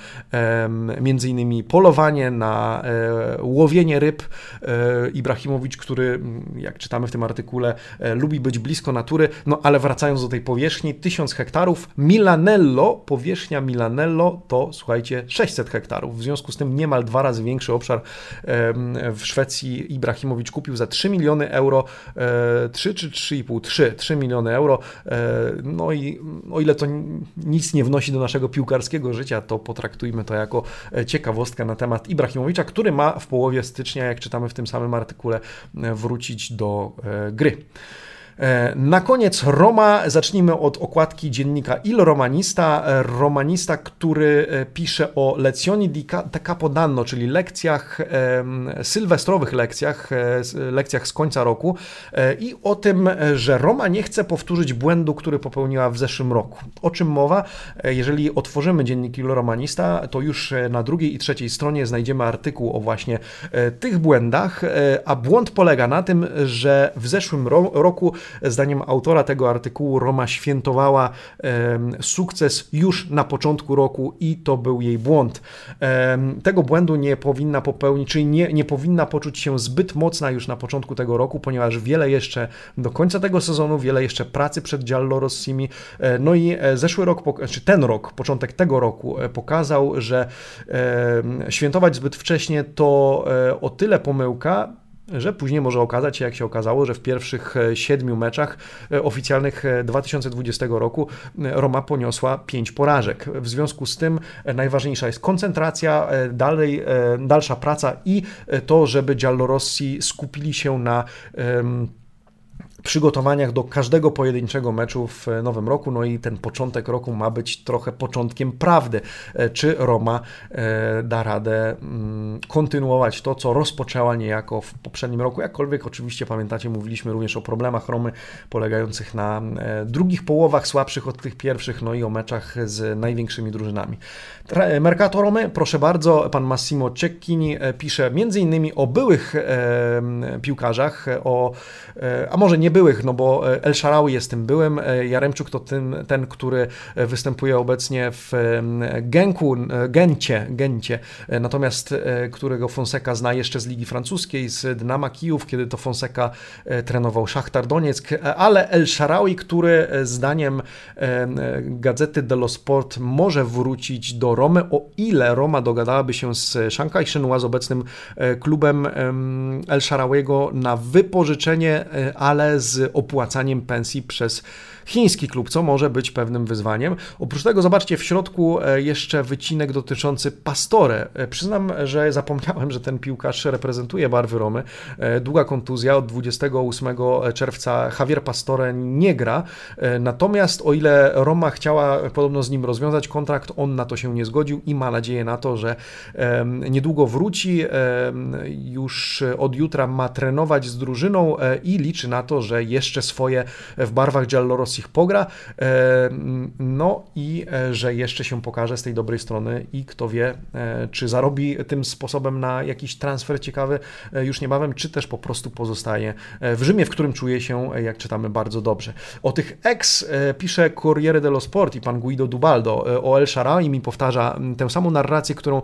między innymi polowanie, na e, łowienie ryb. E, Ibrahimowicz, który, jak czytamy w tym artykule, e, lubi być blisko natury, no ale wracając do tej powierzchni, 1000 hektarów, Milanello, powierzchnia Milanello to, słuchajcie, 600 hektarów. W związku z tym niemal dwa razy większy obszar w Szwecji Ibrahimowicz kupił za 3 miliony euro, 3 czy 3,5, 3, 3 miliony euro. No i o ile to nic nie wnosi do naszego piłkarskiego życia, to potraktujmy to jako e, ciekawostkę na temat Ibrahimowicza, który ma w połowie stycznia, jak czytamy w tym samym artykule, e, wrócić do e, gry. E, na koniec Roma. Zacznijmy od okładki dziennika Il Romanista. E, Romanista, który e, pisze o lezioni di Capodanno, czyli lekcjach, sylwestrowych lekcjach, lekcjach z końca roku i o tym, że Roma nie chce powtórzyć błędu, który popełniła w zeszłym roku. O czym mowa? Jeżeli otworzymy dziennik Il Romanista, to już na drugiej i trzeciej stronie znajdziemy artykuł o właśnie tych błędach, a błąd polega na tym, że w zeszłym roku Zdaniem autora tego artykułu Roma świętowała sukces już na początku roku i to był jej błąd. Tego błędu nie powinna popełnić, czyli nie, nie powinna poczuć się zbyt mocna już na początku tego roku, ponieważ wiele jeszcze do końca tego sezonu, wiele jeszcze pracy przed Giallo Rossimi. E, no i e, zeszły rok, czy ten rok, początek tego roku e, pokazał, że świętować zbyt wcześnie to o tyle pomyłka, że później może okazać się, jak się okazało, że w pierwszych e, siedmiu meczach e, oficjalnych 2020 e, roku Roma poniosła pięć porażek. W związku z tym najważniejsza jest koncentracja, dalej, dalsza praca i to, żeby Giallorossi skupili się na przygotowaniach do każdego pojedynczego meczu w nowym roku. No i ten początek roku ma być trochę początkiem prawdy. E, czy Roma e, da radę mm, kontynuować to, co rozpoczęła niejako w poprzednim roku? Jakkolwiek oczywiście pamiętacie, mówiliśmy również o problemach Romy polegających na e, drugich połowach słabszych od tych pierwszych, no i o meczach z największymi drużynami. Mercato Romy, proszę bardzo, pan Massimo Cecchini pisze między innymi o byłych piłkarzach, o, a może nie byłych, no bo e, El Sharawi jest tym byłym, e, Jaremczuk to ten, ten który e, występuje obecnie w Genku, Gencie, Gencie, natomiast którego Fonseca zna jeszcze z Ligi Francuskiej, z Dynama Kijów, kiedy to Fonseca trenował Szachtar Donieck, ale El Sharawi, który zdaniem gazety Dello Sport może wrócić do Romy, o ile Roma dogadałaby się z Shanghai Shenhua, z obecnym klubem El Sharawiego na wypożyczenie, ale z opłacaniem pensji przez chiński klub, co może być pewnym wyzwaniem. Oprócz tego zobaczcie w środku e, jeszcze wycinek dotyczący Pastore. E, przyznam, że zapomniałem, że ten piłkarz reprezentuje barwy Romy. E, długa kontuzja od 28 czerwca Javier Pastore nie gra. Natomiast o ile Roma chciała podobno z nim rozwiązać kontrakt, on na to się nie zgodził i ma nadzieję na to, że niedługo wróci. Już od jutra ma trenować z drużyną i liczy na to, że jeszcze swoje w barwach Giallorosso ich pogra, e, no i e, że jeszcze się pokaże z tej dobrej strony i kto wie, e, czy zarobi tym sposobem na jakiś transfer ciekawy już niebawem, czy też po prostu pozostaje w Rzymie, w którym czuje się, jak czytamy, bardzo dobrze. O tych ex pisze Corriere dello Sport i pan Guido Dubaldo. O El Shaarawy mi powtarza tę samą narrację, którą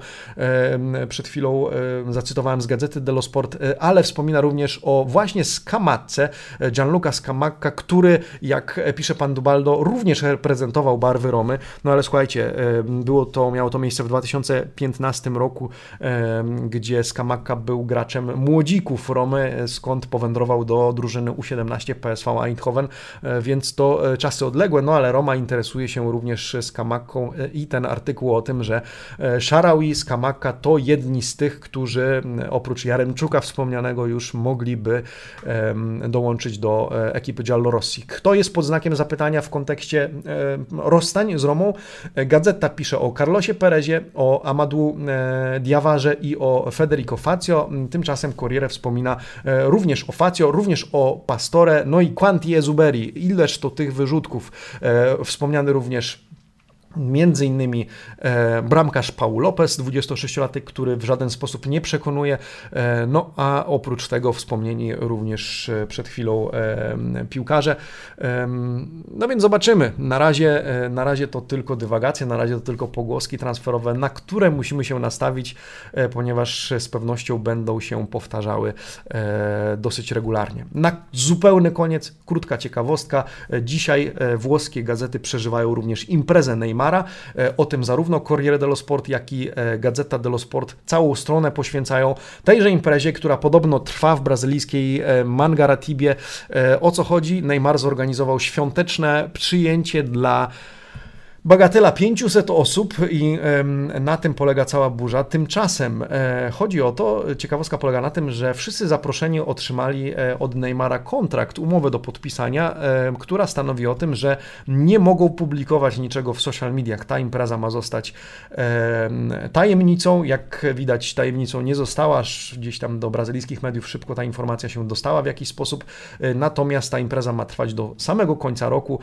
przed chwilą zacytowałem z gazety dello Sport, ale wspomina również o właśnie Skamatce, Gianluca Scamacca, który, jak pisze pan Dubaldo, również reprezentował barwy Romy. No ale słuchajcie, było to, miało to miejsce w 2015 roku, gdzie Skamaka był graczem młodzików Romy, skąd powędrował do drużyny U17 PSV Eindhoven, e, więc to e, czasy odległe, no ale Roma interesuje się również Skamaką e, i ten artykuł o tym, że Szarał i Skamaka to jedni z tych, którzy oprócz Jaremczuka wspomnianego już mogliby dołączyć do ekipy Giallorossi. Kto jest pod znakiem znakiem zapytania w kontekście e, rozstań z Romą. Gazeta pisze o Carlosie Perezie, o Amadu e, Diawarze i o Federico Fazio. Tymczasem Corriere wspomina e, również o Fazio, również o Pastore, no i Quanti Ezuberi. Ileż to tych wyrzutków. Wspomniany również Między innymi e, bramkarz Paul Lopez, 26-latek, który w żaden sposób nie przekonuje. E, no a oprócz tego wspomnieni również e, przed chwilą e, piłkarze. E, no więc zobaczymy. Na razie, e, na razie to tylko dywagacje, na razie to tylko pogłoski transferowe, na które musimy się nastawić, ponieważ z pewnością będą się powtarzały dosyć regularnie. Na zupełny koniec, krótka ciekawostka. Dzisiaj włoskie gazety przeżywają również imprezę Neymar Neymara. E, o tym zarówno Corriere dello Sport, jak i e, Gazeta dello Sport całą stronę poświęcają tejże imprezie, która podobno trwa w brazylijskiej e, Mangaratibie. O co chodzi? Neymar zorganizował świąteczne przyjęcie dla Bagatela 500 osób i na tym polega cała burza. Tymczasem e, chodzi o to, ciekawostka polega na tym, że wszyscy zaproszeni otrzymali e, od Neymara kontrakt, umowę do podpisania, która stanowi o tym, że nie mogą publikować niczego w social mediach. Ta impreza ma zostać tajemnicą. Jak widać, tajemnicą nie została, gdzieś tam do brazylijskich mediów szybko ta informacja się dostała w jakiś sposób. E, natomiast ta impreza ma trwać do samego końca roku.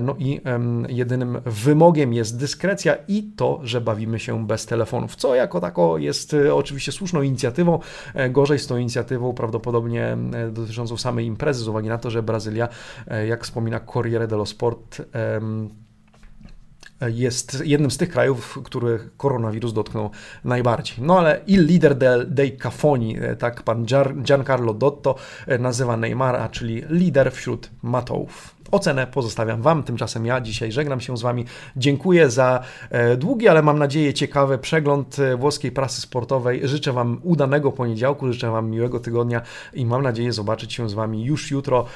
No i jedynym wymogiem wymogiem jest dyskrecja i to, że bawimy się bez telefonów, co jako tako jest e, oczywiście słuszną inicjatywą. E, gorzej z tą inicjatywą prawdopodobnie e, dotyczącą samej imprezy, z uwagi na to, że Brazylia, jak wspomina Corriere dello Sport, jest jednym z tych krajów, których koronawirus dotknął najbardziej. No ale il lider del, dei cafoni, tak pan Giancarlo Dotto nazywa Neymara, czyli lider wśród matołów. Ocenę pozostawiam Wam, tymczasem ja dzisiaj żegnam się z Wami. Dziękuję za e, długi, ale mam nadzieję ciekawy przegląd e, włoskiej prasy sportowej. Życzę Wam udanego poniedziałku, życzę Wam miłego tygodnia i mam nadzieję zobaczyć się z Wami już jutro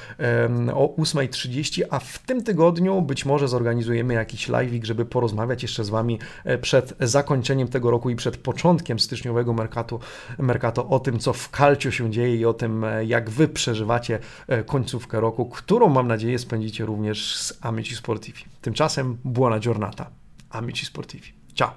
o 8.30, a w tym tygodniu być może zorganizujemy jakiś live, żeby porozmawiać jeszcze z Wami e, przed zakończeniem tego roku i przed początkiem styczniowego Mercato, Mercato o tym, co w Calcio się dzieje i o tym, jak Wy przeżywacie końcówkę roku, którą mam nadzieję spędzicie spędzicie również z Amici Sportivi. Tymczasem buona giornata, Amici Sportivi. Ciao!